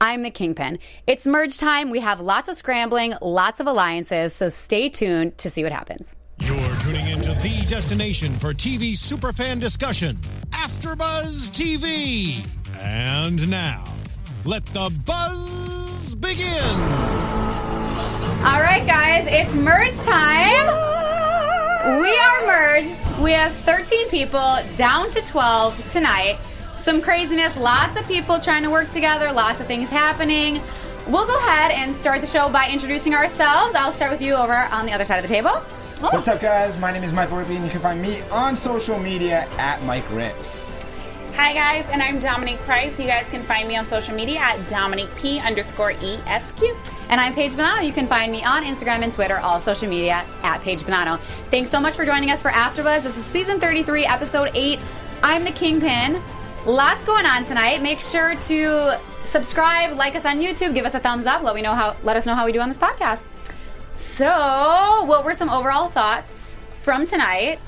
I'm the Kingpin. It's merge time. We have lots of scrambling, lots of alliances, so stay tuned to see what happens. You're tuning into the destination for TV superfan discussion, AfterBuzz TV. And now, let the buzz begin. All right, guys, it's merge time. We are merged. We have 13 people down to 12 tonight. Some craziness, lots of people trying to work together, lots of things happening. We'll go ahead and start the show by introducing ourselves. I'll start with you over on the other side of the table. What's up, guys? My name is Michael Rippe, and you can find me on social media at Mike Rips. Hi guys, and I'm Domonique Price. You guys can find me on social media at Dominique P underscore ESQ. And I'm Paige Bonanno. You can find me on Instagram and Twitter, all social media at Paige Bonanno. Thanks so much for joining us for AfterBuzz. This is season 33, episode 8. I'm the Kingpin. Lots going on tonight. Make sure to subscribe, like us on YouTube, give us a thumbs up. Let me know how. Let us know how we do on this podcast. So, what were some overall thoughts from tonight?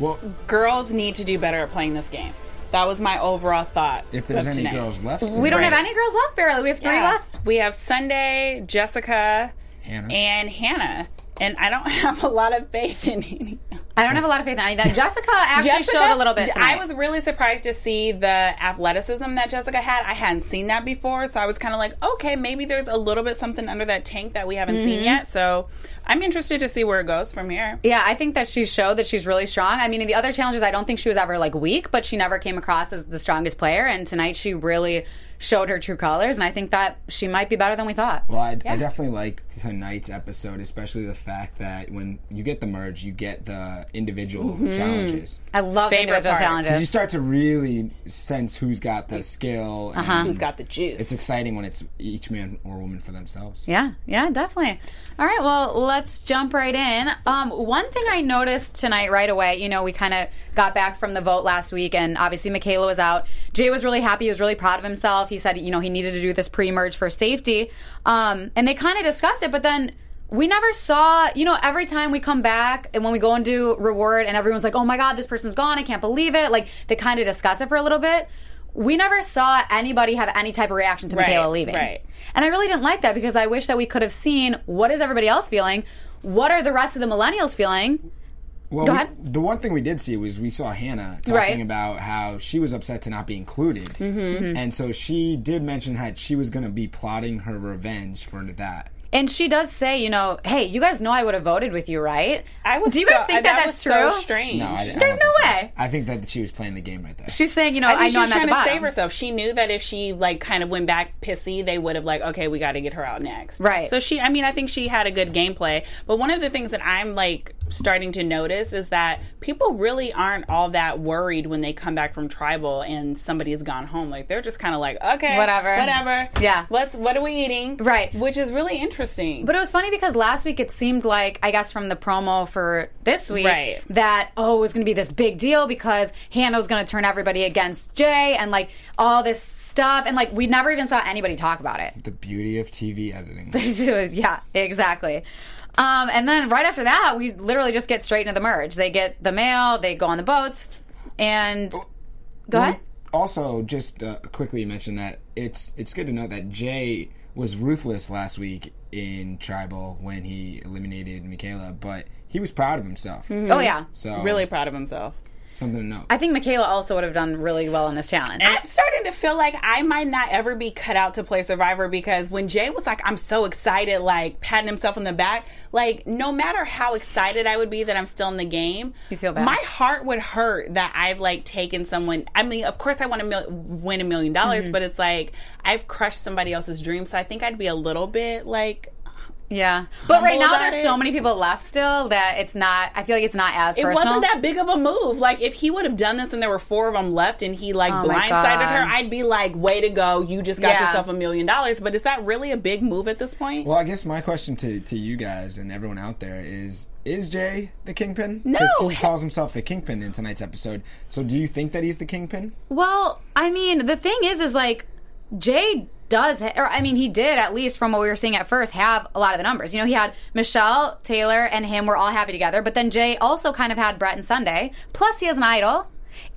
Well, Girls need to do better at playing this game. That was my overall thought. if there's any tonight. girls left, We don't have any girls left, barely. We have three Yeah. left. We have Sunday, Jessica, Hannah. and Hannah. And I don't have a lot of faith in any. I don't have a lot of faith in any of that. Jessica actually showed a little bit tonight. I was really surprised to see the athleticism that Jessica had. I hadn't seen that before, so I was kind of like, okay, maybe there's a little bit something under that tank that we haven't Mm-hmm. seen yet. So I'm interested to see where it goes from here. Yeah, I think that she showed that she's really strong. I mean, in the other challenges, I don't think she was ever like weak, but she never came across as the strongest player. And tonight, she really showed her true colors. And I think that she might be better than we thought. Well, I, I definitely liked tonight's episode, especially the fact that when you get the merge, you get the individual challenges. I love the Favorite individual part. You start to really sense who's got the skill. and Who's got the juice? It's exciting when it's each man or woman for themselves. Yeah, yeah, definitely. All right, well, let's jump right in. Um, one thing I noticed tonight right away, you know, we kind of got back from the vote last week, and obviously Michaela was out. Jay was really happy. He was really proud of himself. He said, you know, he needed to do this pre merge for safety. Um, and they kind of discussed it, but then we never saw, you know, every time we come back and when we go and do reward and everyone's like, oh my God, this person's gone. I can't believe it. Like, they kind of discuss it for a little bit. We never saw anybody have any type of reaction to Right, Michaela leaving. right. And I really didn't like that because I wish that we could have seen what is everybody else feeling? What are the rest of the millennials feeling? Well, Go we- the one thing we did see was we saw Hannah talking Right. about how she was upset to not be included, mm-hmm. and so she did mention that she was going to be plotting her revenge for that. And she does say, you know, hey, you guys know I would have voted with you, right? I was Do you so- guys think uh, that, that that's was true? So strange. No, I, I There's don't no think so. way. I think that she was playing the game right there. She's saying, you know, I I, think she know was I'm at trying the to bottom. save herself. She knew that if she like kind of went back pissy, they would have like, okay, we got to get her out next. Right. So she, I mean, I think she had a good gameplay. But one of the things that I'm like starting to notice is that people really aren't all that worried when they come back from tribal and somebody has gone home. Like they're just kind of like, okay, Whatever. whatever. Yeah. What's what are we eating? Right. Which is really interesting. But it was funny because last week it seemed like, I guess from the promo for this week, Right. that, oh, it was going to be this big deal because Hannah was going to turn everybody against Jay and like all this stuff. And like we never even saw anybody talk about it. the beauty of TV editing. yeah, exactly. Um, and then right after that, we literally just get straight into the merge. They get the mail, they go on the boats, and go ahead. Also, just uh, quickly mention that it's it's good to know that Jay was ruthless last week in Tribal when he eliminated Michaela, but he was proud of himself. Mm-hmm. Oh yeah, So really proud of himself. Something to note. I think Michaela also would have done really well in this challenge. I'm starting to feel like I might not ever be cut out to play Survivor because when Jay was like, I'm so excited, like patting himself on the back, like no matter how excited I would be that I'm still in the game, You feel bad. My heart would hurt that I've like taken someone. I mean, of course, I want to mil- win a million dollars, Mm-hmm. but it's like I've crushed somebody else's dream. So I think I'd be a little bit like. Yeah, but right now there's it. so many people left still that it's not. I feel like it's not as It personal. wasn't that big of a move. Like if he would have done this and there were four of them left and he like Oh blindsided her, I'd be like, "Way to go! You just got Yeah. yourself a million dollars." But is that really a big move at this point? Well, I guess my question to, to you guys and everyone out there is: Is Jay the kingpin? No. he calls himself the kingpin in tonight's episode. So, do you think that he's the kingpin? Well, I mean, the thing is, is like Jay does, or I mean, he did at least from what we were seeing at first have a lot of the numbers. You know, he had Michelle, Taylor, and him were all happy together, but then Jay also kind of had Bret and Sunday. Plus, he has an idol.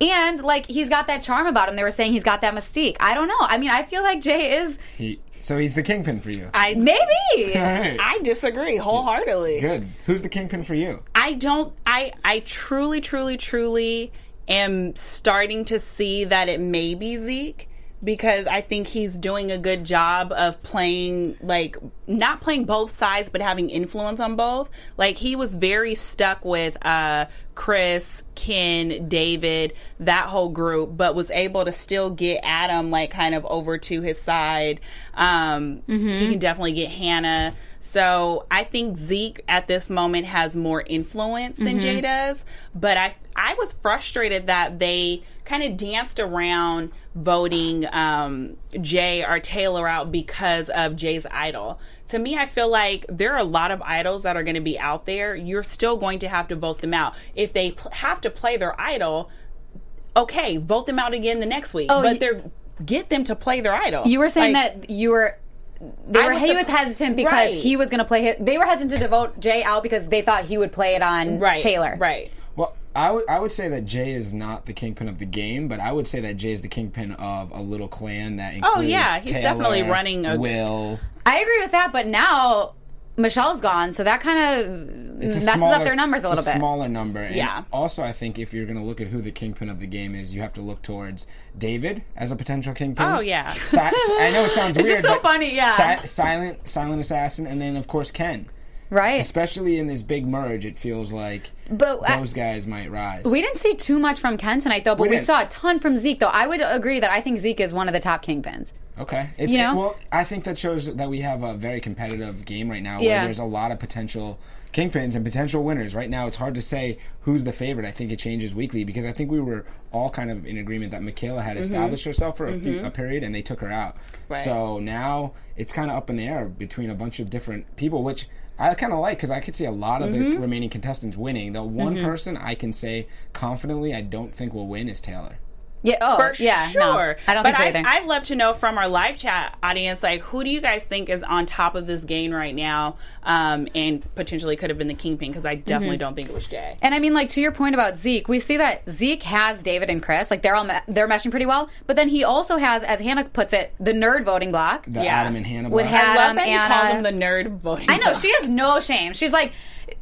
And like he's got that charm about him. They were saying he's got that mystique. I don't know. I mean, I feel like Jay is He. So he's the kingpin for you. I maybe. All right. I disagree wholeheartedly. Good. Who's the kingpin for you? I don't I I truly truly truly am starting to see that it may be Zeke because I think he's doing a good job of playing like not playing both sides but having influence on both. Like he was very stuck with uh Chris, Ken, David, that whole group, but was able to still get Adam like kind of over to his side. Um he can definitely get Hannah. So I think Zeke at this moment has more influence than Jay does. But I I was frustrated that they kind of danced around voting um, Jay or Taylor out because of Jay's idol. To me, I feel like there are a lot of idols that are going to be out there. You're still going to have to vote them out. If they pl- have to play their idol, okay, vote them out again the next week. Oh, but they're get them to play their idol. You were saying Like, that you were. They were. he was hesitant because Right. he was going to play. His, they were hesitant to vote Jay out because they thought he would play it on right, Taylor. right. Well, I would I would say that Jay is not the kingpin of the game, but I would say that Jay is the kingpin of a little clan that includes Oh, yeah, he's Taylor, definitely running a- Will. I agree with that, but now Michelle's gone, so that kind of messes smaller, up their numbers a it's little bit. smaller number. And Yeah. Also, I think if you're going to look at who the kingpin of the game is, you have to look towards David as a potential kingpin. Oh, yeah. Si- I know it sounds It's weird. just so but funny, yeah. si- silent, silent assassin, and then of course Ken. Right? Especially in this big merge, it feels like But I- those guys might rise. we didn't see too much from Ken tonight, though. But We we, saw a ton from Zeke, though. I would agree that I think Zeke is one of the top kingpins. Okay. It's, You know? well, I think that shows that we have a very competitive game right now Yeah. where there's a lot of potential kingpins and potential winners. Right now, it's hard to say who's the favorite. I think it changes weekly because I think we were all kind of in agreement that Michaela Mm-hmm. had established herself for a, few, a period and they took her out. Right. So now it's kind of up in the air between a bunch of different people, which I kind of like because I could see a lot of Mm-hmm. the remaining contestants winning. The one person I can say confidently I don't think will win is Taylor. Yeah. Oh, For yeah. sure. No, I don't but think so I, either. I'd love to know from our live chat audience, like, who do you guys think is on top of this game right now um, and potentially could have been the kingpin? Because I definitely Mm-hmm. don't think it was Jay. And I mean, like to your point about Zeke, we see that Zeke has David and Chris, like they're all me- they're meshing pretty well. But then he also has, as Hannah puts it, the nerd voting block. The Yeah. Adam and Hannah With block. Ha- I love Adam, that he Anna- calls him the nerd voting. I know block. she has no shame. She's like,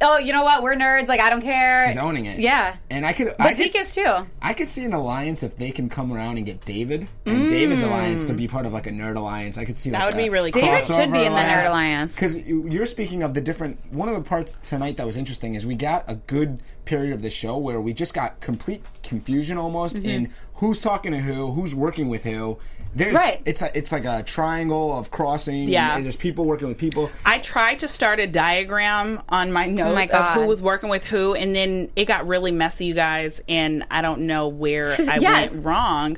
oh, you know what? We're nerds. Like I don't care. She's owning it. Yeah. And I could, I But could, Zeke is too. I could see an alliance if they can come around and get David and David's alliance to be part of like a nerd alliance. I could see That That would be really cool. David should be in the nerd alliance. because you're speaking of the different. One of the parts tonight that was interesting is we got a good period of the show where we just got complete confusion almost Mm-hmm. in who's talking to who, who's working with who. There's, Right. It's a, it's like a triangle of crossing. Yeah. and there's people working with people. I tried to start a diagram on my oh notes Oh my of who was working with who, and then it got really messy, you guys, and I don't know where I Yes. went wrong.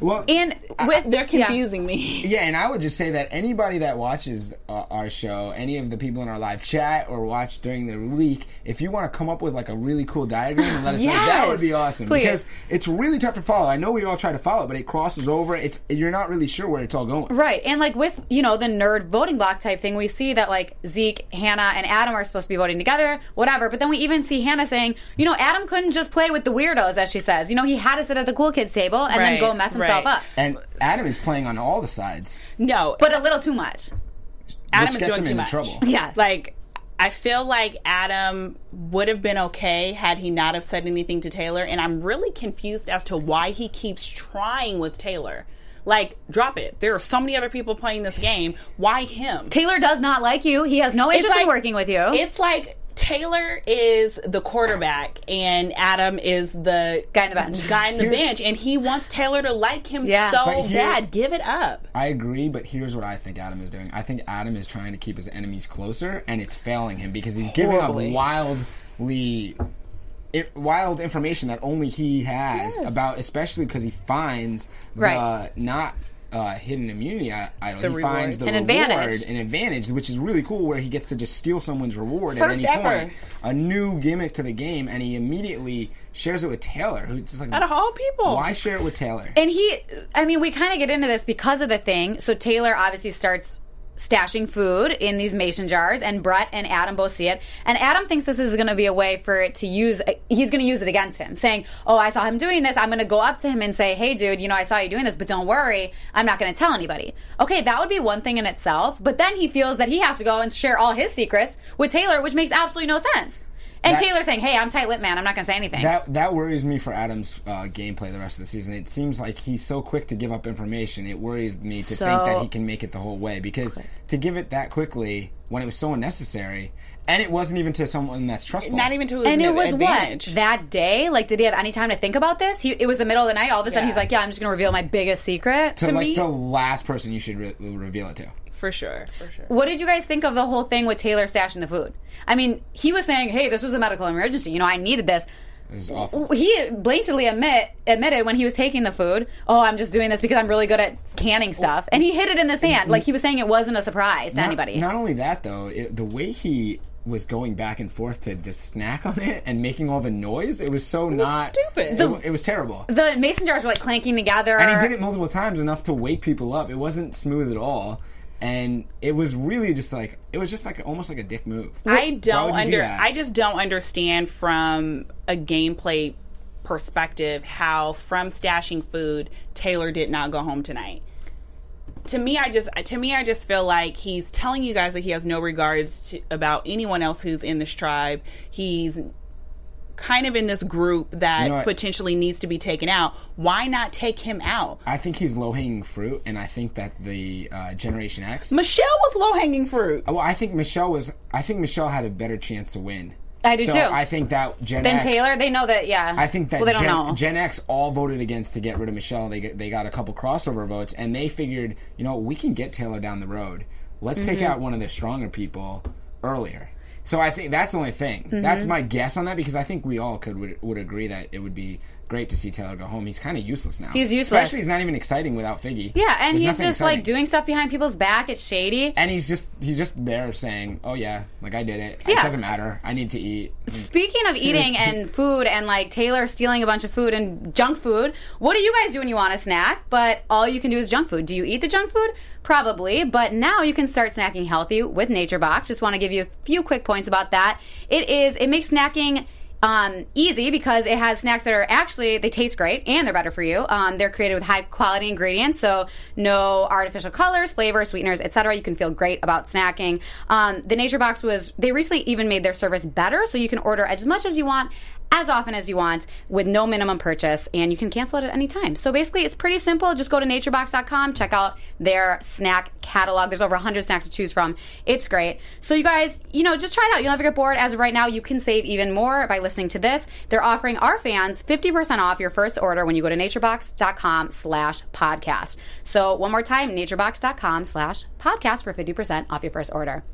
Well, And with They're yeah. confusing me. Yeah, and I would just say that anybody that watches uh, our show, any of the people in our live chat or watch during the week, if you want to come up with like a really cool diagram and let us know, that would be awesome. please. Because it's really tough to follow. I know we all try to follow, but it crosses over. It's you're not really sure where it's all going. Right. And like with, you know, the nerd voting block type thing, we see that like Zeke, Hannah, and Adam are supposed to be voting together, whatever. But then we even see Hannah saying, you know, Adam couldn't just play with the weirdos, as she says. You know, he had to sit at the cool kids table and then go mess himself right. Up. And Adam is playing on all the sides, No, But a little too much. Adam which is gets doing him too into much. trouble. Yes. Like, I feel like Adam would have been okay had he not have said anything to Taylor, and I'm really confused as to why he keeps trying with Taylor. Like, drop it. There are so many other people playing this game. Why him? Taylor does not like you. He has no interest in working with you. It's like Taylor is the quarterback and Adam is the Guy in the bench. Guy in the Here's- bench, and he wants Taylor to like him Yeah. so here- bad. Give it up. I agree, but here's what I think Adam is doing. I think Adam is trying to keep his enemies closer, and it's failing him because he's giving up wildly. It, wild information that only he has Yes. about, especially because he finds Right. the not uh, hidden immunity idol. The he reward. finds the An reward, advantage. an advantage, which is really cool, where he gets to just steal someone's reward First at any ever. point. A new gimmick to the game, and he immediately shares it with Taylor, who's just like, Out of all people, why share it with Taylor? And he, I mean, we kind of get into this because of the thing. So Taylor obviously starts stashing food in these mason jars, and Bret and Adam both see it. And Adam thinks this is going to be a way for it to use, he's going to use it against him, saying, Oh, I saw him doing this. I'm going to go up to him and say, Hey, dude, you know, I saw you doing this, but don't worry. I'm not going to tell anybody. Okay, that would be one thing in itself. But then he feels that he has to go and share all his secrets with Taylor, which makes absolutely no sense. And That- Taylor saying, Hey, I'm tight lipped, man. I'm not going to say anything. That that worries me for Adam's uh, gameplay the rest of the season. It seems like he's so quick to give up information. It worries me to think that he can make it the whole way because to give it that quickly when it was so unnecessary, and it wasn't even to someone that's trustful. not even to his and it was advantage. what that day. Like, did he have any time to think about this? He, it was the middle of the night. All of a sudden, Yeah. he's like, "Yeah, I'm just going to reveal my biggest secret." to, to like me- the last person you should re- reveal it to. For sure, for sure. What did you guys think of the whole thing with Taylor stashing the food? I mean, he was saying, "Hey, this was a medical emergency. You know, I needed this." It awful. He blatantly admit admitted when he was taking the food, "Oh, I'm just doing this because I'm really good at canning stuff," and he hid it in the sand, like he was saying it wasn't a surprise to Not- anybody. Not only that, though, it, the way he was going back and forth to just snack on it and making all the noise, it was so not stupid. It, it was terrible. the mason jars were like clanking together. and he did it multiple times enough to wake people up. It wasn't smooth at all, and it was really just like it was just like almost like a dick move. I don't you do under. I just don't understand from a gameplay perspective how from stashing food Taylor did not go home tonight. To me, I just to me I just feel like he's telling you guys that he has no regards to, about anyone else who's in this tribe. He's kind of in this group that You know potentially needs to be taken out. Why not take him out? I think he's low hanging fruit, and I think that the uh, Generation X. Michelle was low hanging fruit. well, I think Michelle was. I think Michelle had a better chance to win. I do so too. I think that Gen then X, Taylor, they know that. Yeah, I think that well, they don't Gen, know. Gen X all voted against to get rid of Michelle. They they got a couple crossover votes, and they figured, you know, we can get Taylor down the road. Let's take Mm-hmm. out one of the stronger people earlier. So I think that's the only thing. That's Mm-hmm. my guess on that because I think we all could would, would agree that it would be great to see Taylor go home. He's kind of useless now. He's useless. Especially he's not even exciting without Figgy. yeah, and There's he's just like doing stuff behind people's back. It's shady. And he's just he's just there saying, "Oh yeah, like I did it. Yeah. It doesn't matter. I need to eat." Speaking of eating and food and like Taylor stealing a bunch of food and junk food, what do you guys do when you want a snack? But all you can do is junk food. Do you eat the junk food? Probably, but now you can start snacking healthy with Nature Box. Just want to give you a few quick points about that. It is it makes snacking um, easy because it has snacks that are actually they taste great and they're better for you. Um, they're created with high quality ingredients, so no artificial colors, flavors, sweeteners, etc. You can feel great about snacking. Um, the Nature Box was they recently even made their service better, so you can order as much as you want. As often as you want with no minimum purchase, and you can cancel it at any time. So basically, it's pretty simple. Just go to naturebox.com, check out their snack catalog. There's over 100 snacks to choose from. It's great. So, you guys, you know, just try it out. You'll never get bored. As of right now, you can save even more by listening to this. They're offering our fans 50% off your first order when you go to naturebox.com slash podcast. So, one more time, naturebox.com slash podcast for 50% off your first order.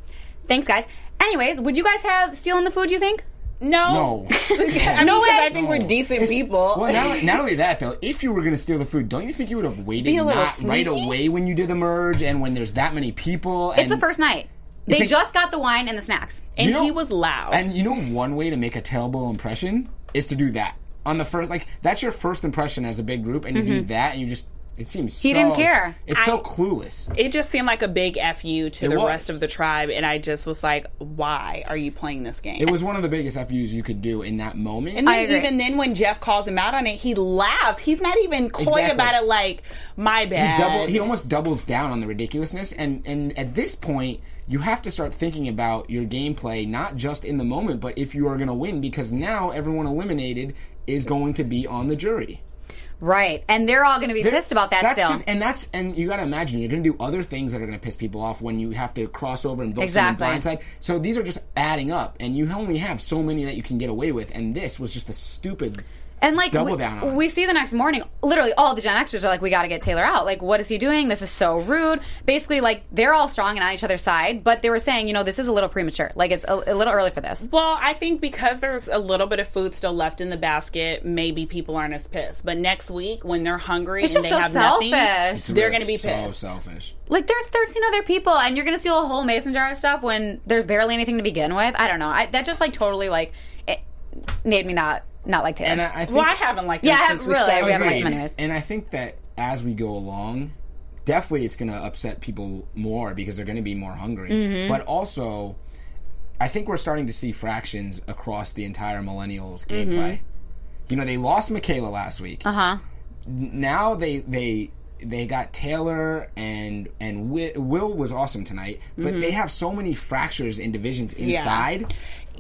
Thanks, guys. Anyways, would you guys have stealing the food, you think? No, No. I mean, No 'cause way. I think we're decent people. Well, not, not only that though, if you were going to steal the food, don't you think you would have waited Be a not right away when you did the merge and when there's that many people? It's the first night. They like- just got the wine and the snacks. and You know- he was loud. And you know, one way to make a terrible impression is to do that on the first. Like that's your first impression as a big group, and you do mm-hmm. that, and you just it seems. He so, didn't care. It's so clueless. it just seemed like a big fu to It the was. rest of the tribe, and I just was like, "Why are you playing this game?" It was one of the biggest FUs you could do in that moment. and I then agree. even then, when Jeff calls him out on it, he laughs. He's not even coy Exactly. about it. Like, my he bad. double he almost doubles down on the ridiculousness and and at this point you have to start thinking about your gameplay not just in the moment but if you are going to win because now everyone eliminated is going to be on the jury Right. And they're all going to be pissed about that that's still. Just, and that's and you got to imagine you're going to do other things that are going to piss people off when you have to cross over and vote Exactly. blindside. So these are just adding up, and you only have so many that you can get away with. And this was just a stupid. And like Double we, down on we see the next morning, literally all the Gen Xers are like, "We got to get Taylor out. Like, what is he doing? This is so rude." Basically, like they're all strong and on each other's side, but they were saying, you know, this is a little premature. Like it's a, a little early for this. Well, I think because there's a little bit of food still left in the basket, maybe people aren't as pissed. But next week, when they're hungry It's and just they so have selfish. nothing, they're going to be pissed. so selfish. Like there's 13 other people, and you're gonna steal a whole mason jar of stuff when there's barely anything to begin with. I don't know. I, that just like totally like it made me not not like Taylor. And I, I think, Well, I haven't liked Yeah, him I since have- we really, started. we haven't liked him Agreed. anyways. And I think that as we go along, definitely it's going to upset people more because they're going to be more hungry. Mm-hmm. But also, I think we're starting to see fractions across the entire millennials Mm-hmm. gameplay. You know, they lost Michaela last week. uh huh. Now they they they got Taylor and and Will, Will was awesome tonight, but Mm-hmm. they have so many fractures and divisions inside.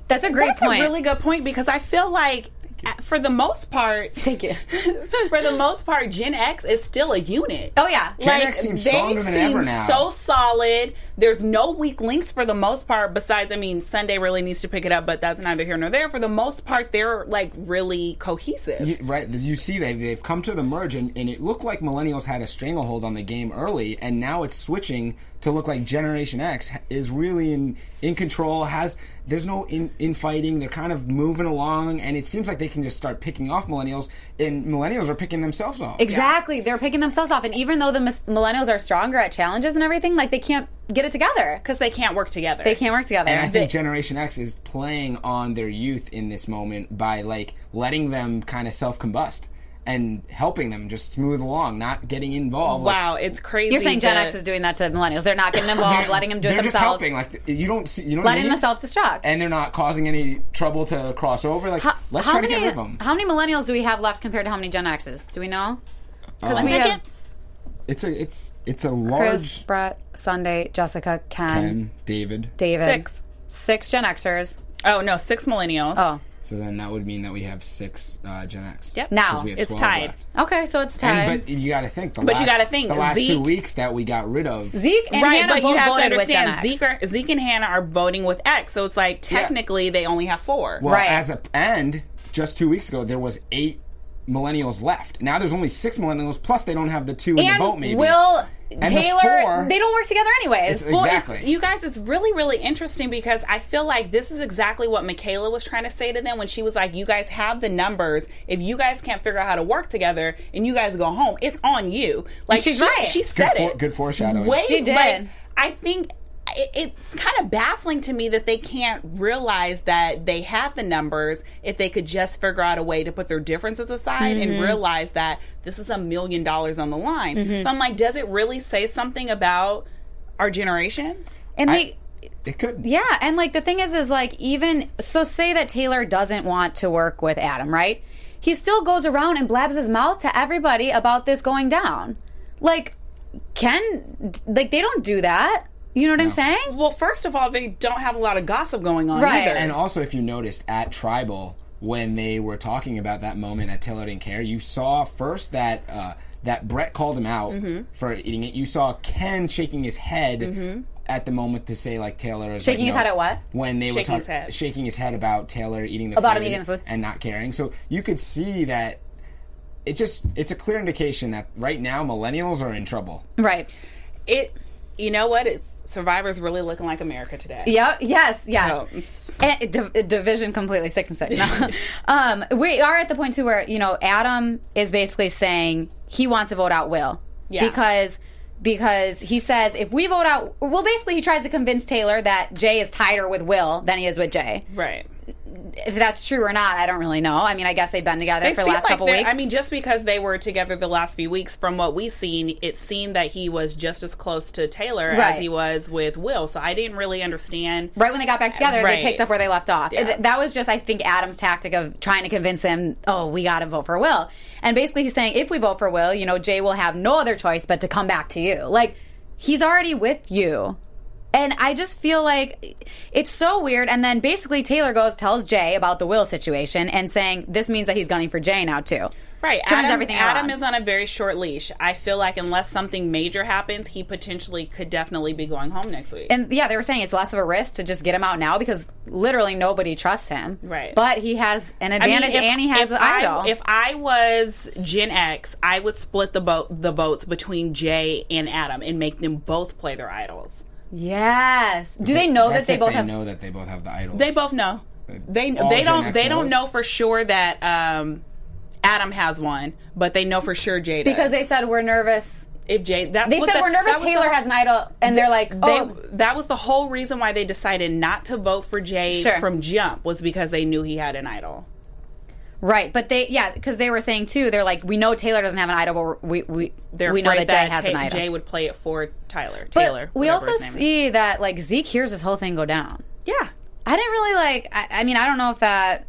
That's a great That's point. a really good point because I feel like, for the most part, Thank you. for the most part, Gen X is still a unit. Oh yeah. Gen X seems stronger than seem ever now. So solid. There's no weak links for the most part. Besides, I mean, Sunday really needs to pick it up, but that's neither here nor there. For the most part, they're like really cohesive. You- right you see they, they've come to the merge and, and it looked like millennials had a stranglehold on the game early and now it's switching to look like generation x is really in in control has there's no in, infighting they're kind of moving along and it seems like they can just start picking off millennials and millennials are picking themselves off Exactly. They're picking themselves off, and even though the mis- millennials are stronger at challenges and everything, like they can't get it together. Because they can't work together. They can't work together. and I think Generation X is playing on their youth in this moment by like letting them kind of self combust and helping them just smooth along, not getting involved. Like, Wow, it's crazy. You're saying Gen X is doing that to millennials. They're not getting involved, letting them do it they're just themselves, helping. Like you don't see, you know, what I letting mean? them self destruct. and they're not causing any trouble to cross over. Like let's try many, to get rid of them. How many millennials do we have left compared to how many Gen X's? Do we know? Because Um, we have It's a it's it's a large. Chris, Bret, Sunday, Jessica, Ken, Ken, David. David. Six. Six Gen Xers. Oh no, six millennials. Oh. So then that would mean that we have six uh, Gen X. Yep. Now. 'Cause we have It's 12 tied. left. Okay, so it's tied. And, but you got to think the But you last, gotta think, the last two weeks that we got rid of. Zeke and right, Hannah but both you have to voted with Gen understand X. Zeke, are, Zeke and Hannah are voting with X, so it's like technically they only have four. Well, Right. as a and just two weeks ago there was eight millennials left. Now there's only six millennials. Plus they don't have the two in the and vote. Maybe Will the Taylor, four- they don't work together anyways. It's- Well, Exactly. it's, you guys, it's really, really interesting because I feel like this is exactly what Michaela was trying to say to them when she was like, "You guys have the numbers. If you guys can't figure out how to work together and you guys go home, it's on you." Like she's she, right. She good, said for, it. good foreshadowing. Wait, She did. like, I think it, it's kind of baffling to me that they can't realize that they have the numbers if they could just figure out a way to put their differences aside Mm-hmm. and realize that this is a million dollars on the line. Mm-hmm. So I'm like, does it really say something about our generation? and I- they It could. Yeah, and like the thing is, is like even so, say that Taylor doesn't want to work with Adam, right? He still goes around and blabs his mouth to everybody about this going down. Like, Ken, like they don't do that. You know what I'm saying? Well, first of all, they don't have a lot of gossip going on Right. either. And also, if you noticed at Tribal, when they were talking about that moment that Taylor didn't care, you saw first that uh, that Bret called him out Mm-hmm. for eating it. You saw Ken shaking his head at the moment to say like Taylor is Shaking like, his no. head at what? When they Shaking were talking shaking his head about Taylor eating the About food him eating the food. and not caring. So you could see that it just it's a clear indication that right now millennials are in trouble. Right. it, you know what? It's Survivor's really looking like America today. Yep. Yes. Yes. So And di- division completely six and six. No. um, we are at the point too where you know Adam is basically saying he wants to vote out Will Yeah. because because he says if we vote out well basically he tries to convince Taylor that Jay is tighter with Will than he is with Jay. right. If that's true or not, I don't really know. I mean, I guess they've been together They for the last like couple weeks. I mean, just because they were together the last few weeks, from what we've seen, it seemed that he was just as close to Taylor Right. as he was with Will. So I didn't really understand. right when they got back uh, together, Right. they picked up where they left off. Yeah. That was just, I think, Adam's tactic of trying to convince him, oh, we got to vote for Will. And basically, he's saying, if we vote for Will, you know, Jay will have no other choice but to come back to you. Like, he's already with you. And I just feel like it's so weird. And then basically, Taylor goes, tells Jay about the Will situation and saying, this means that he's gunning for Jay now, too. Right. turns Adam, everything Adam is on a very short leash. I feel like unless something major happens, he potentially could definitely be going home next week. And yeah, they were saying it's less of a risk to just get him out now because literally nobody trusts him. Right. But he has an I mean, advantage if- and he has an idol. I, if I was Gen X, I would split the boat the votes between Jay and Adam and make them both play their idols. Yes. Do they know that That's they if both they have? know that they both have the idols. They both know. They All they Gen don't X they don't knows? know for sure that um, Adam has one, but they know for sure Jay. Because they said we're nervous. if Jay that's They what said the- we're nervous. was Taylor the- has an idol, and they're like, They, oh, that was the whole reason why they decided not to vote for Jay Sure. from jump was because they knew he had an idol. Right. But they, yeah, because they were saying too. They're like, we know Taylor doesn't have an idol, but we we They're we know afraid that Jay has Ta- an idol. Jay would play it for Tyler but Taylor. we also his name is. see that like Zeke hears this whole thing go down. yeah. I didn't really like. I, I mean, I don't know if that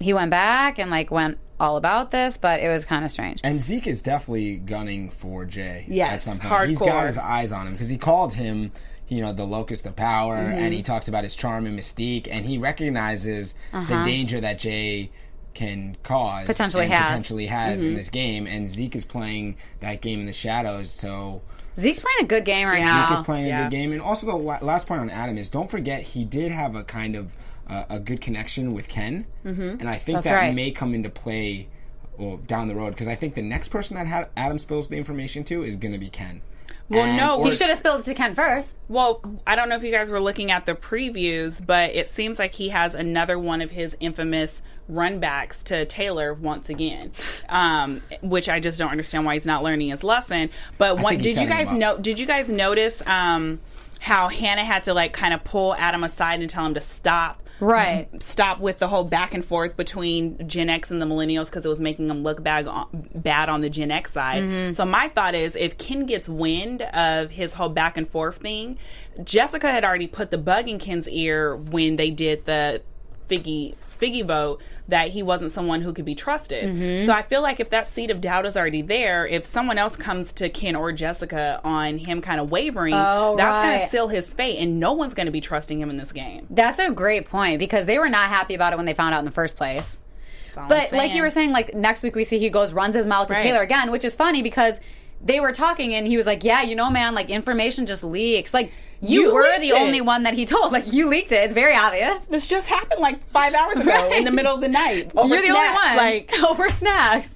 he went back and like went all about this, but it was kind of strange. And Zeke is definitely gunning for Jay. Yes, at some point. He's hardcore. got his eyes on him because he called him, you know, the locust of power, Mm-hmm. and he talks about his charm and mystique, and he recognizes the danger that Jay can cause. Potentially and has. Mm-hmm. potentially has in this game, and Zeke is playing that game in the shadows. So Zeke's playing a good game right Yeah. now. Zeke is playing a good game, and also the last point on Adam is don't forget he did have a kind of uh, a good connection with Ken, mm-hmm. and I think That's that right. may come into play well, down the road because I think the next person that had Adam spills the information to is going to be Ken. Well, And- no, He should have spilled it to Ken first. Well, I don't know if you guys were looking at the previews, but it seems like he has another one of his infamous runbacks to Taylor once again, um, which I just don't understand why he's not learning his lesson. But what think he's did you guys know? Did you guys notice um, how Hannah had to like kind of pull Adam aside and tell him to stop? Right. Stop with the whole back and forth between Gen X and the Millennials because it was making them look bad on, bad on the Gen X side. Mm-hmm. So my thought is, if Ken gets wind of his whole back and forth thing, Jessica had already put the bug in Ken's ear when they did the Figgy Figgy boat that he wasn't someone who could be trusted. Mm-hmm. So I feel like if that seed of doubt is already there, if someone else comes to Ken or Jessica on him kind of wavering, Oh, that's going to seal his fate, and no one's going to be trusting him in this game. That's a great point because they were not happy about it when they found out in the first place. That's all I'm But like you were saying, like next week we see he goes runs his mouth to Right. Taylor again, which is funny because they were talking and he was like, "Yeah, you know, man, like information just leaks. Like you, You were the it. only one that he told. Like you leaked it. It's very obvious. this just happened like five hours ago Right. in the middle of the night. Over You're the snacks. only one. Like, over snacks.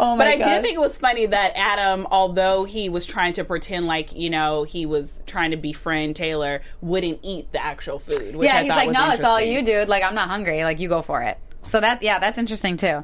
Oh my god. But I gosh. did think it was funny that Adam, although he was trying to pretend like you know he was trying to befriend Taylor, wouldn't eat the actual food. Which yeah, I he's like, no, it's all you, dude. Like, I'm not hungry. Like, you go for it. So that's yeah, that's interesting too.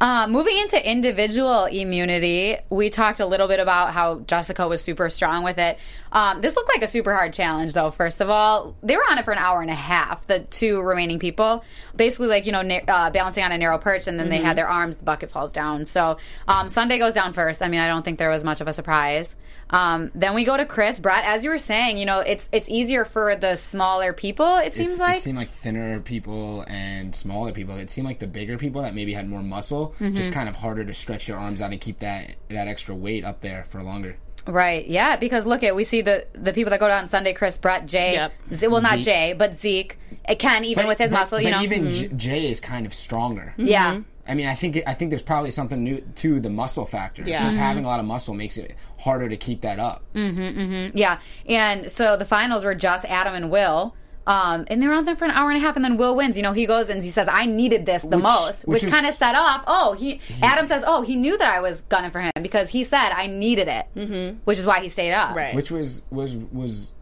Uh, moving into individual immunity, we talked a little bit about how Jessica was super strong with it. Um, this looked like a super hard challenge, though. First of all, they were on it for an hour and a half. The two remaining people, basically, like you know, na- uh, balancing on a narrow perch, and then they had their arms. The bucket falls down. So um, Sunday goes down first. I mean, I don't think there was much of a surprise. Um, then we go to Chris, Bret. As you were saying, you know, it's it's easier for the smaller people. It seems It's- like it seemed like thinner people and smaller people. It seemed like the bigger people that maybe had more muscle, Mm-hmm. just kind of harder to stretch your arms out and keep that that extra weight up there for longer. Right. Yeah. Because look at we see the the people that go down Sunday: Chris, Bret, Jay. Yep. Z- well, not Zeke. Jay, but Zeke. It can even with his but- muscle. You know. even J- Jay is kind of stronger. yeah. I mean, I think I think there's probably something new to the muscle factor. Yeah. Just Mhm. having a lot of muscle makes it harder to keep that up. Mhm. Yeah. And so the finals were just Adam and Will. Um, and they're on there for an hour and a half, and then Will wins. You know, he goes and he says, "I needed this the Which- most," which, which kind of set off. Oh, he Adam says, "Oh, he knew that I was gunning for him because he said I needed it," mm-hmm. which is why he stayed up. Right. Which was was was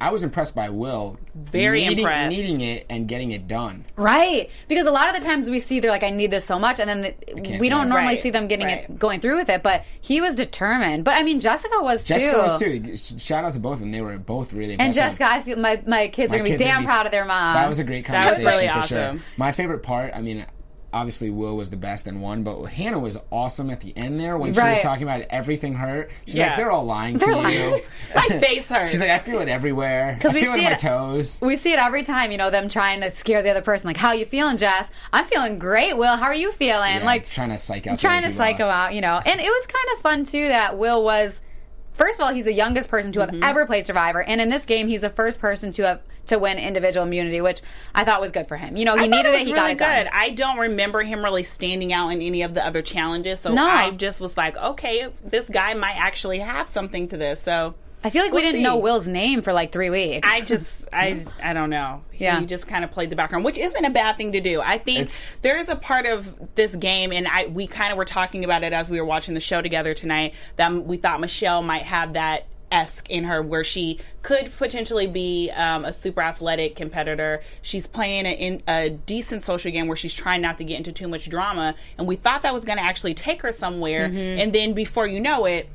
I was impressed by Will. Very needing, impressed. needing it and getting it done. Right. Because a lot of the times we see they're like, I need this so much, and then the, we do don't it. normally Right. see them getting Right. it, going through with it. But he was determined. But I mean, Jessica was Jessica too. was too. Shout out to both of them. They were both really And impressive. Jessica, I feel my, my kids My are gonna be damn be- proud of their mom. That was a great conversation. That was really for sure. awesome. My favorite part, I mean, obviously Will was the best and won, but Hannah was awesome at the end there when she was talking about everything hurt. She's Yeah. like, they're all lying to They're you. lying. My face hurts. She's like, I feel it everywhere. I we feel it see in my it- toes. we see it every time, you know, them trying to scare the other person. Like, how you feeling, Jess? I'm feeling great. Will, how are you feeling? Yeah, like, trying to psych out. trying to people psych him out, you know. And it was kind of fun too that Will was. First of all, he's the youngest person to have Mm-hmm. ever played Survivor, and in this game, he's the first person to have to win individual immunity, which I thought was good for him. You know, he I needed it it. He really got it good. done. I don't remember him really standing out in any of the other challenges, so No. I just was like, okay, this guy might actually have something to this. So I feel like we We'll didn't see. know Will's name for like three weeks. I just, I, I don't know. Yeah. He just kind of played the background, which isn't a bad thing to do. I think It's- there is a part of this game, and I we kind of were talking about it as we were watching the show together tonight. That we thought Michelle might have that esque in her, where she could potentially be um, a super athletic competitor. She's playing a, in a decent social game where she's trying not to get into too much drama, and we thought that was going to actually take her somewhere. And then before you know it,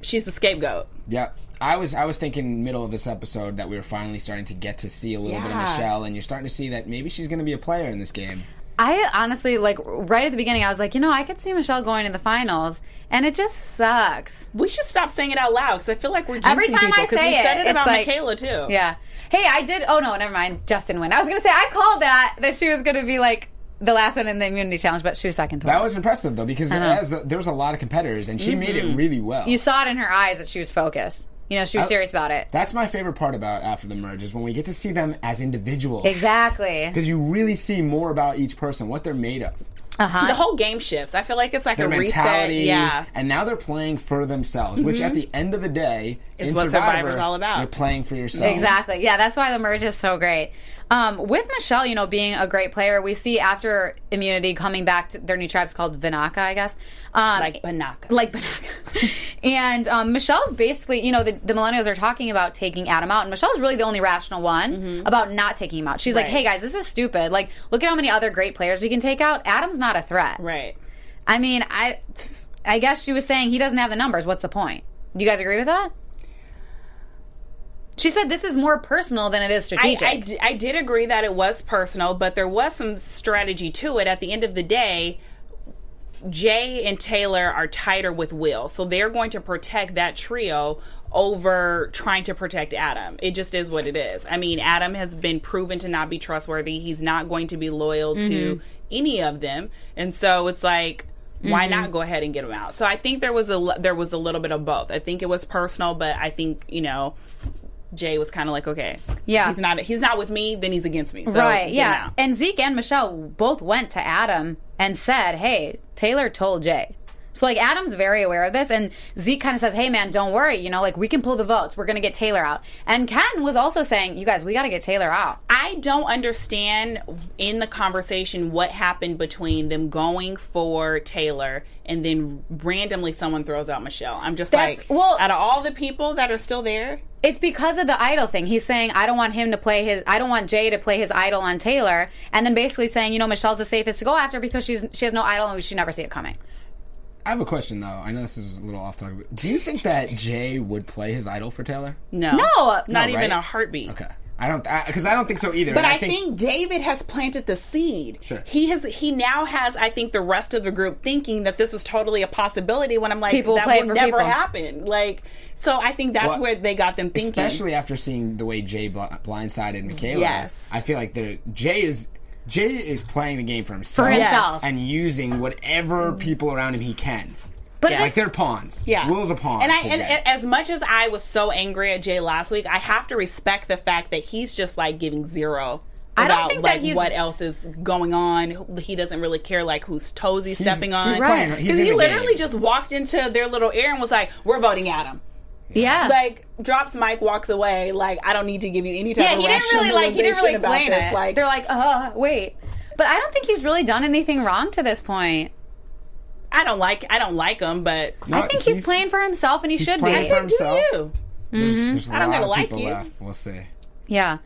she's the scapegoat. Yeah. I was I was thinking middle of this episode that we were finally starting to get to see a little bit of Michelle, and you're starting to see that maybe she's going to be a player in this game. I honestly like right at the beginning. I was like, you know, I could see Michelle going to the finals, and it just sucks. We should stop saying it out loud because I feel like we're jinxing Every time people I because say we said it, it, it's about like- Michaela too. Yeah. Hey, I did. Oh no, never mind. Justin win. I was gonna say I called that that she was gonna be like the last one in the immunity challenge, but she was second to That her. was impressive though because know. as the, there was a lot of competitors, and she made it mm-hmm. really well. You saw it in her eyes that she was focused. You know, she was I- serious about it. That's my favorite part about after the merge is when we get to see them as individuals. Exactly. Because you really see more about each person, what they're made of, Uh huh. The whole game shifts. I feel like it's like their a reset. mentality. Yeah. And now they're playing for themselves, which at the end of the day Is in what Survivor, Survivor's all about. You're playing for yourself. Exactly. Yeah, that's why the merge is so great. Um, with Michelle, you know, being a great player, we see after immunity coming back to their new tribe's called Vinaka, I guess. Um, Like Banaka. like Banaka. and um, Michelle's basically, you know, the, the millennials are talking about taking Adam out, and Michelle's really the only rational one about not taking him out. She's like, Mm-hmm. Hey guys, this is stupid. Like, look at how many other great players we can take out. Adam's not a threat. Right. I mean, I, I guess she was saying he doesn't have the numbers. What's the point? Do you guys agree with that? She said this is more personal than it is strategic. I, d- I did agree that it was personal, but there was some strategy to it. At the end of the day, Jay and Taylor are tighter with Will, so they're going to protect that trio over trying to protect Adam. It just is what it is. I mean, Adam has been proven to not be trustworthy. He's not going to be loyal to mm-hmm. any of them, and so it's like. Why not mm-hmm. go ahead and get him out? So I think there was a there was a little bit of both. I think it was personal, but I think you know Jay was kind of like, okay, Yeah. he's not he's not with me, then he's against me. So right, yeah. And Zeke and Michelle both went to Adam and said, hey, Taylor told Jay. So, like, Adam's very aware of this, and Zeke kind of says, hey, man, don't worry. You know, like, we can pull the votes. We're going to get Taylor out. And Ken was also saying, you guys, we got to get Taylor out. I don't understand in the conversation what happened between them going for Taylor and then randomly someone throws out Michelle. I'm just That's- like, well- out of all the people that are still there, It's because of the idol thing. He's saying, I don't want him to play his, I don't want Jay to play his idol on Taylor. And then basically saying, you know, Michelle's the safest to go after because she's she has no idol and we should never see it coming. I have a question though. I know this is a little off topic. But do you think that Jay would play his idol for Taylor? no, No. not No, even right? a heartbeat. Okay. I don't because I, don't think so either. But And I think, David has planted the seed. Sure. He has. He now has. I think the rest of the group thinking that this is totally a possibility. When I'm like, People that play would for never people. happen. Like, so I think that's Well, where they got them thinking. especially after seeing the way Jay blindsided Michaela. Yes. I feel like the Jay is Jay is playing the game for himself, For himself. and using whatever people around him he can. But Yeah. Like they're pawns. Yeah, Will's a pawn. And I and, and as much as I was so angry at Jay last week, I have to respect the fact that he's just like giving zero. I don't about think that like he's- what else is going on. He doesn't really care like whose toes he's, stepping on. he's playing- he's Because he literally game. just walked into their little air and was like, "We're voting at him." Yeah. Like drops mic, walks away. Like I don't need to give you any type yeah, of he didn't really like. He didn't really about explain this. it. Like They're like, uh, wait. But I don't think he's really done anything wrong to this point. I don't like I don't like him, but No, I think he's, playing for himself, and he he's should playing be. for I do himself. you. There's, there's a I don't lot gotta like you. left. We'll see. Yeah.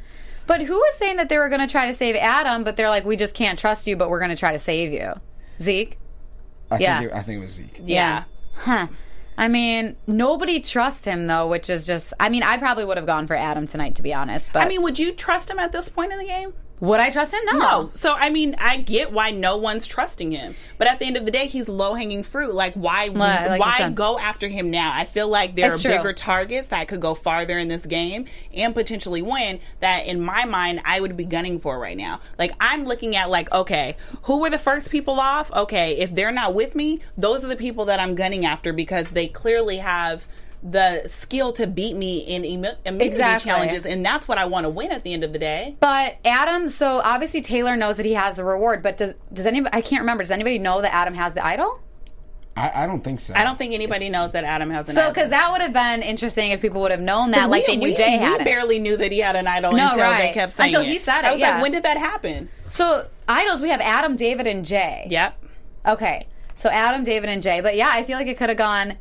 But who was saying that they were going to try to save Adam, but they're like, we just can't trust you, but we're going to try to save you? Zeke? I Yeah. think it, I think it was Zeke. Yeah. Huh. I mean, nobody trusts him, though, which is just. I mean, I probably would have gone for Adam tonight, to be honest. But I mean, would you trust him at this point in the game? Would I trust him? No. No. So I mean, I get why no one's trusting him, but at the end of the day, he's low hanging fruit. Like why? like why go after him now? I feel like there It's are true. bigger targets that could go farther in this game and potentially win. That in my mind, I would be gunning for right now. Like I'm looking at like, okay, who were the first people off? Okay, if they're not with me, those are the people that I'm gunning after because they clearly have the skill to beat me in immu- immunity Exactly. challenges, and that's what I want to win at the end of the day. But Adam, so obviously Taylor knows that he has the reward, but does does anybody? I can't remember. Does anybody know that Adam has the idol? I, I don't think so. I don't think anybody knows that Adam has an So idol. because that would have been interesting if people would have known that, like we, they knew we, Jay we it. barely knew that he had an idol No, until right. they kept saying Until it. he said it. I was yeah. like, when did that happen? So idols, we have Adam, David, and Jay. Yep. Okay. So Adam, David, and Jay. But yeah, I feel like it could have gone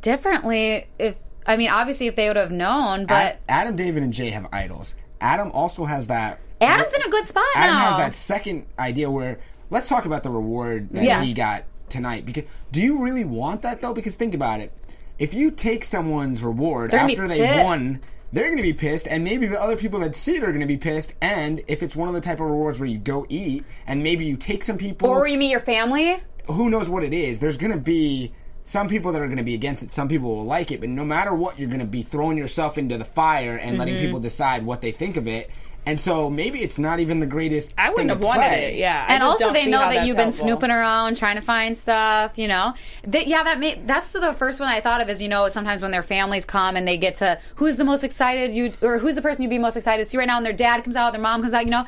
differently if I mean, obviously if they would have known, but Ad- Adam, David, and Jay have idols. Adam also has that. Adam's in a good spot Adam now. has that second idea where let's talk about the reward that Yes. he got tonight. Because do you really want that though? Because think about it. If you take someone's reward They're after they pissed. won, they're going to be pissed, and maybe the other people that see it are going to be pissed. And if it's one of the type of rewards where you go eat, and maybe you take some people, or you meet your family. who knows what it is? There's going to be some people that are going to be against it. Some people will like it, but no matter what, you're going to be throwing yourself into the fire and letting Mm-hmm. people decide what they think of it. And so maybe it's not even the greatest. I wouldn't thing have to wanted play. it. Yeah. I and also they know that you've been helpful. snooping around trying to find stuff you know that, yeah that made that's the first one i thought of is you know sometimes when their families come and they get to who's the most excited you or who's the person you'd be most excited to see right now and their dad comes out their mom comes out you know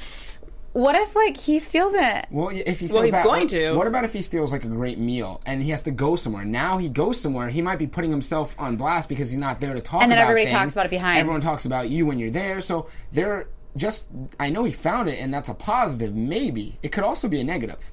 what if like he steals it Well, if he steals Well, he's that, going what- to. What about if he steals like a great meal and he has to go somewhere? Now he goes somewhere. He might be putting himself on blast because he's not there to talk. And then about everybody things. talks about it behind. Everyone talks about you when you're there. So they're just. I know he found it, and that's a positive. Maybe it could also be a negative.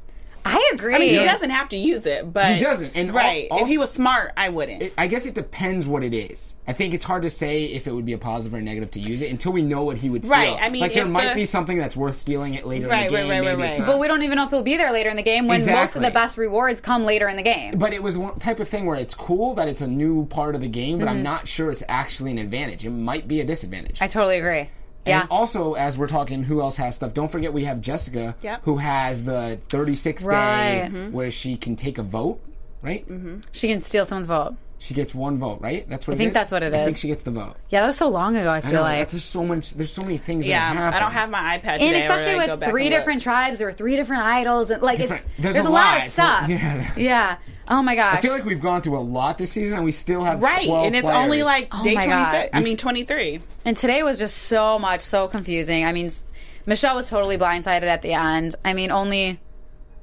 I agree I mean, he doesn't have to use it, but He doesn't, and right. al- if he was smart, I wouldn't. It- I guess it depends what it is. I think it's hard to say if it would be a positive or a negative to use it until we know what he would steal. Right, I mean, like there might the- be something that's worth stealing it later Right, in the game. right, maybe right, right. but we don't even know if he'll be there later in the game when most of the best rewards come later in the game But it was one type of thing where it's cool that it's a new part of the game, but Mm-hmm. I'm not sure it's actually an advantage. It might be a disadvantage. i totally agree yeah And also, as we're talking, who else has stuff? Don't forget we have Jessica, Yep. who has the 36 Right. day Mm-hmm. where she can take a vote, right? Mm-hmm. she can steal someone's vote She gets one vote, right? That's what I it think is? that's what it I is. think she gets the vote. yeah that was so long ago i I feel know. like that's so much. There's so many things. yeah, that happen. I don't have my iPad today. and especially where I go with back three and look. different tribes or three different idols and like Different- it's there's there's, a a, lot, lot. of It's not- stuff yeah. yeah oh my gosh I feel like we've gone through a lot this season, and we still have Right, 12 and it's players. only like Oh day my 26. God. I mean, 23. and today was just so much so confusing i mean michelle was totally blindsided at the end i mean only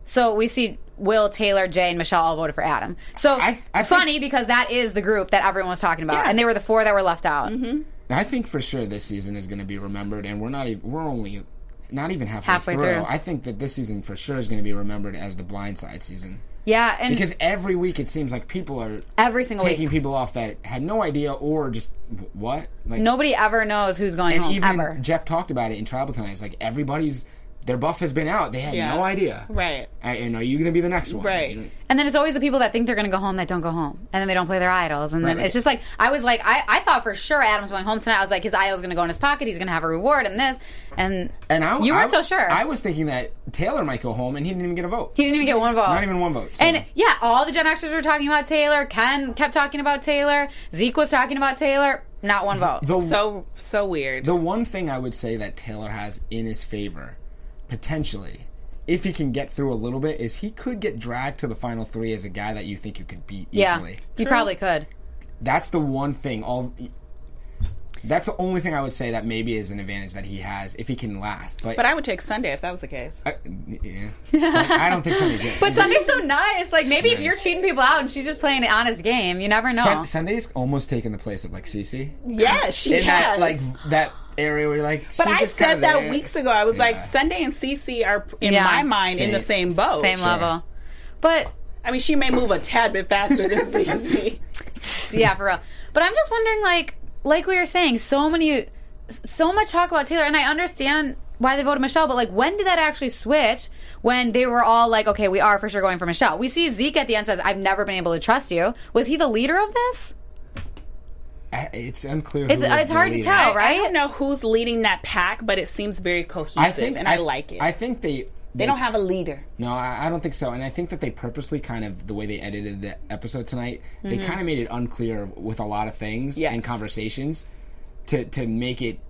so we see will taylor jay and michelle all voted for adam so I- I think- funny because that is the group that everyone was talking about Yeah. and they were the four that were left out mm-hmm. I think for sure this season is going to be remembered, and we're not even. We're only not even halfway, Halfway through. through. I think that this season for sure is going to be remembered as the Blindside season yeah and because every week it seems like people are every single taking week people off that had no idea or just what like nobody ever knows who's going and home even ever Jeff talked about it in Tribal tonight. It's like everybody's their buff has been out. They had Yeah. no idea. Right. And are you going to be the next one? Right. And then it's always the people that think they're going to go home that don't go home, and then they don't play their idols, and then Right. it's just like I was like I, I thought for sure Adam's going home tonight. I was like his idol's going to go in his pocket. He's going to have a reward and this, and And I, you weren't I- so sure. I was thinking that Taylor might go home, and he didn't even get a vote. he didn't even get one vote. Not even one vote. so- And yeah, all the Gen Xers were talking about Taylor. Ken kept talking about Taylor. Zeke was talking about Taylor. Not one vote. the So, so weird. the one thing I would say that Taylor has in his favor, potentially, if he can get through a little bit, is he could get dragged to the final three as a guy that you think you could beat easily. yeah, easily. he probably could. That's the one thing. All that's the only thing I would say that maybe is an advantage that he has if he can last. But, but I would take Sunday if that was the case. I, yeah. So, I don't think Sunday's it. But Sunday's so nice. Like maybe if you're cheating people out and she's just playing an honest game, you never know. Sun- Sunday's almost taken the place of like Cece Yeah, she in has. that like that area where you're like. but she's I just said that there. weeks ago. I was like, Sunday and Cece are, in Yeah. my mind, in the Same- same boat. Same Sure. level. But I mean, she may move a tad bit faster than Cece. yeah, for real. But I'm just wondering, like, like we were saying, so many, so much talk about Taylor, and I understand why they voted Michelle, but like, when did that actually switch? When they were all like, okay, we are for sure going for Michelle. We see Zeke at the end says, "I've never been able to trust you." Was he the leader of this? I- It's unclear. It's- who it's the hard to tell, right? I right? don't know who's leading that pack, but it seems very cohesive, I think, and I, like it. I think they. they don't have a leader. No, I, I don't think so. And I think that they purposely kind of the way they edited the episode tonight, they mm-hmm. kind of made it unclear with a lot of things Yes. and conversations to to make it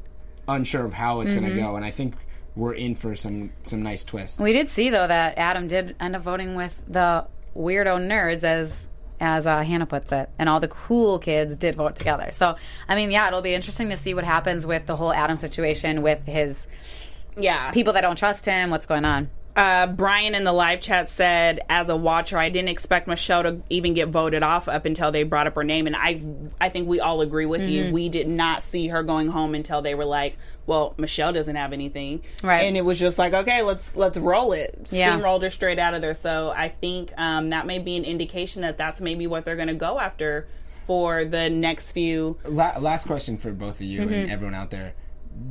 unsure of how it's going to mm-hmm. go. And I think we're in for some some nice twists. We did see though that Adam did end up voting with the weirdo nerds as as uh, Hannah puts it, and all the cool kids did vote together. So, I mean, yeah, it'll be interesting to see what happens with the whole Adam situation with his Yeah. people that don't trust him. What's going on? Uh, Brian in the live chat said, as a watcher, I didn't expect Michelle to even get voted off up until they brought up her name, and I, I think we all agree with you. Mm-hmm. We did not see her going home until they were like, "Well, Michelle doesn't have anything," Right. And it was just like, "Okay, let's let's roll it." Yeah. Steamrolled her straight out of there. So I think um, that may be an indication that that's maybe what they're going to go after for the next few. La- last question for both of you Mm-hmm. and everyone out there.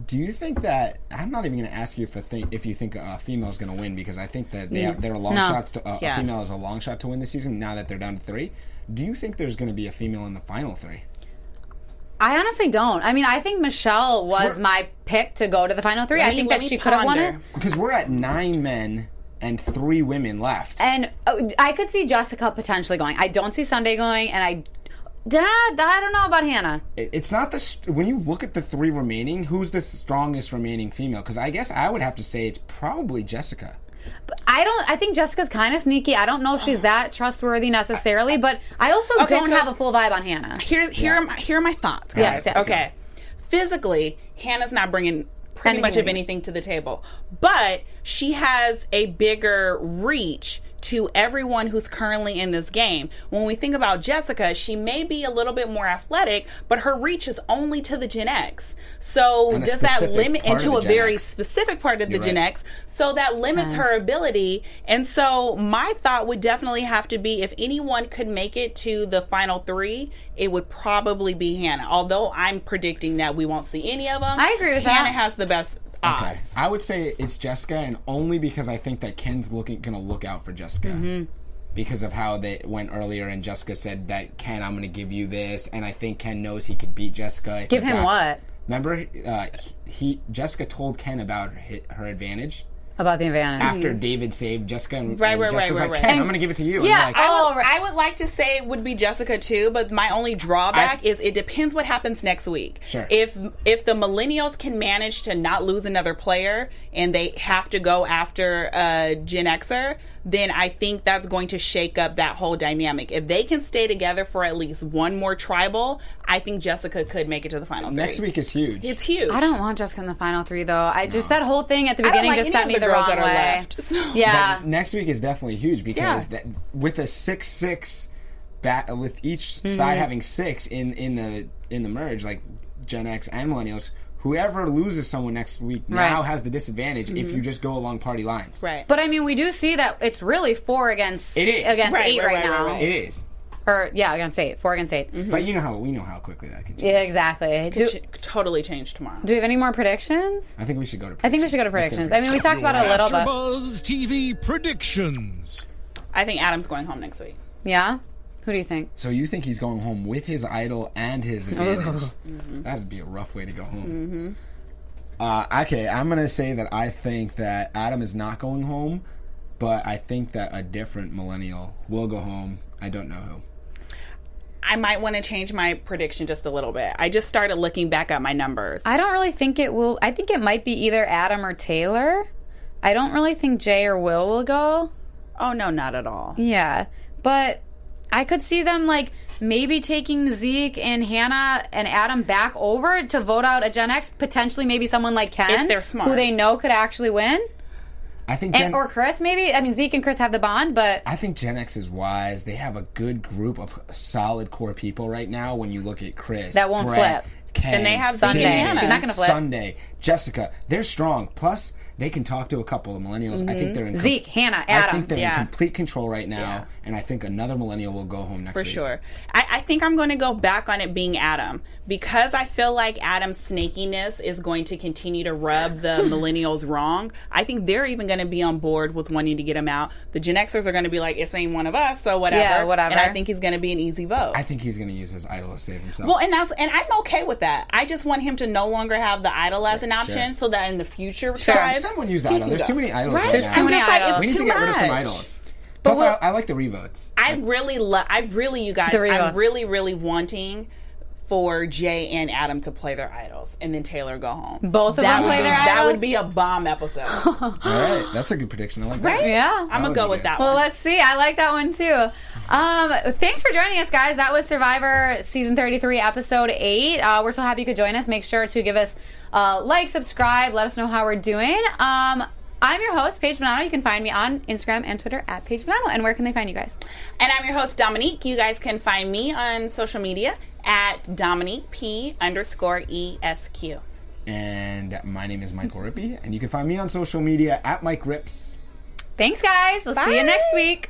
Do you think that I'm not even going to ask you if a thing, if you think a female is going to win because I think that they have, they're long No. shots to uh, Yeah. a female is a long shot to win the season now that they're down to three. Do you think there's going to be a female in the final three? I honestly don't. I mean, I think Michelle was So- my pick to go to the final three. Let I think that she could have won it. Because we're at nine men and three women left. And uh, I could see Jessica potentially going. I don't see Sunday going, and I, Dad, I don't know about Hannah. It's not the when you look at the three remaining, who's the strongest remaining female? Because I guess I would have to say it's probably Jessica. But I don't. I think Jessica's kind of sneaky. I don't know if she's that trustworthy necessarily, but I also Okay, don't so- have a full vibe on Hannah. Here, here, are my, here are my thoughts, guys. yes. Okay, physically, Hannah's not bringing pretty much of Anything. anything to the table, but she has a bigger reach to everyone who's currently in this game. When we think about Jessica, she may be a little bit more athletic, but her reach is only to the Gen X. So does that limit into a Gen very X. specific part of the You're Gen right. X? So that limits her ability. And so my thought would definitely have to be if anyone could make it to the final three, it would probably be Hannah. Although I'm predicting that we won't see any of them. I agree with Hannah that. has the best Okay, odds. I would say it's Jessica, and only because I think that Ken's looking gonna look out for Jessica. Mm-hmm. Because of how they went earlier, and Jessica said that Ken, I'm going to give you this, and I think Ken knows he could beat Jessica. Give him got- what Remember, uh, he, he Jessica told Ken about her, her advantage about the advantage? after David saved Jessica, and, Mm-hmm. Right, and right, Jessica's right, like, right, Ken, right. I'm going to give it to you. Yeah, like, I- I Oh, would, right. I would like to say it would be Jessica too, but my only drawback I- is it depends what happens next week. Sure. If if the millennials can manage to not lose another player and they have to go after a Gen Xer, then I think that's going to shake up that whole dynamic. If they can stay together for at least one more tribal, I think Jessica could make it to the final. next three. week is huge. it's huge. I don't want Jessica in the final three though. I just that whole thing at the beginning like just set me the the girls wrong that are way. left, so- Yeah. But next week is definitely huge because Yeah. that, with a six six, bat with each Mm-hmm. side having six in in the in the merge, like Gen X and Millennials, whoever loses someone next week now Right. Mm-hmm. has the disadvantage if you just go along party lines. right. But I mean, we do see that it's really four against It is. against Right, eight right, right, right, now, right, right. It is, or yeah, against eight, four against 8 but you know how we know how quickly that can change. Yeah, exactly. Do, Ch- totally change tomorrow. do we have any more predictions? I think we should go to. I think we should go to Let's predictions. I mean, we talked about it a little bit. AfterBuzz TV predictions. I think Adam's going home next week. Yeah. Who do you think? So you think he's going home with his idol and his advantage? Mm-hmm. That'd be a rough way to go home. Uh, okay, I'm gonna say that I think that Adam is not going home, but I think that a different millennial will go home. I don't know who. I might want to change my prediction just a little bit. I just started looking back at my numbers. I don't really think it will. I think it might be either Adam or Taylor. I don't really think Jay or Will will go. oh no, not at all. Yeah, but I could see them like maybe taking Zeke and Hannah and Adam back over to vote out a Gen X. Potentially, maybe someone like Ken, If they're smart. who they know could actually win, I think and, or Chris. Maybe I mean Zeke and Chris have the bond, but I think Gen X is wise. They have a good group of solid core people right now. When you look at Chris, That won't Bret, flip. Ken, And they have Sunday. David, She's not gonna flip. Sunday, Jessica, they're strong. Plus, they can talk to a couple of millennials. I think they're in Mm-hmm. Zeke, Hannah, I think they're Yeah. in complete control right now, Yeah. and I think another millennial will go home next week. For week. sure. I, I think I'm going to go back on it being Adam because I feel like Adam's snakiness is going to continue to rub the millennials wrong. I think they're even going to be on board with wanting to get him out. The Gen Xers are going to be like, it's ain't one of us, so whatever. Yeah, whatever. And I think he's going to be an easy vote. I think he's going to use his idol to save himself. Well, and that's and I'm okay with that. I just want him to no longer have the idol as an option, Sure. so that in the future, Sure, tribes, someone use the he idol. There's too many idols Right? right There's now. too many many idols. idols. we need to too get rid of some much. idols. Plus, I, I like the revotes. I really love. I really, you guys. I'm really, really wanting for Jay and Adam to play their idols, and then Taylor go home. Both of that them would play be, their That idols? would be a bomb episode. All right, that's a good prediction. I like that. Right? Yeah. I'm gonna go with good. that Well, one. let's see. I like that one too. Um, thanks for joining us, guys. That was Survivor season 33, episode 8. Uh, we're so happy you could join us. Make sure to give us uh, like, subscribe, let us know how we're doing. Um, I'm your host, Paige Bonanno. You can find me on Instagram and Twitter at Paige Bonanno. And where can they find you guys? And I'm your host, Domonique. You guys can find me on social media at Domonique P underscore ESQ. And my name is Michael Rippe, and you can find me on social media at Mike Rips. Thanks, guys. We'll see you next week.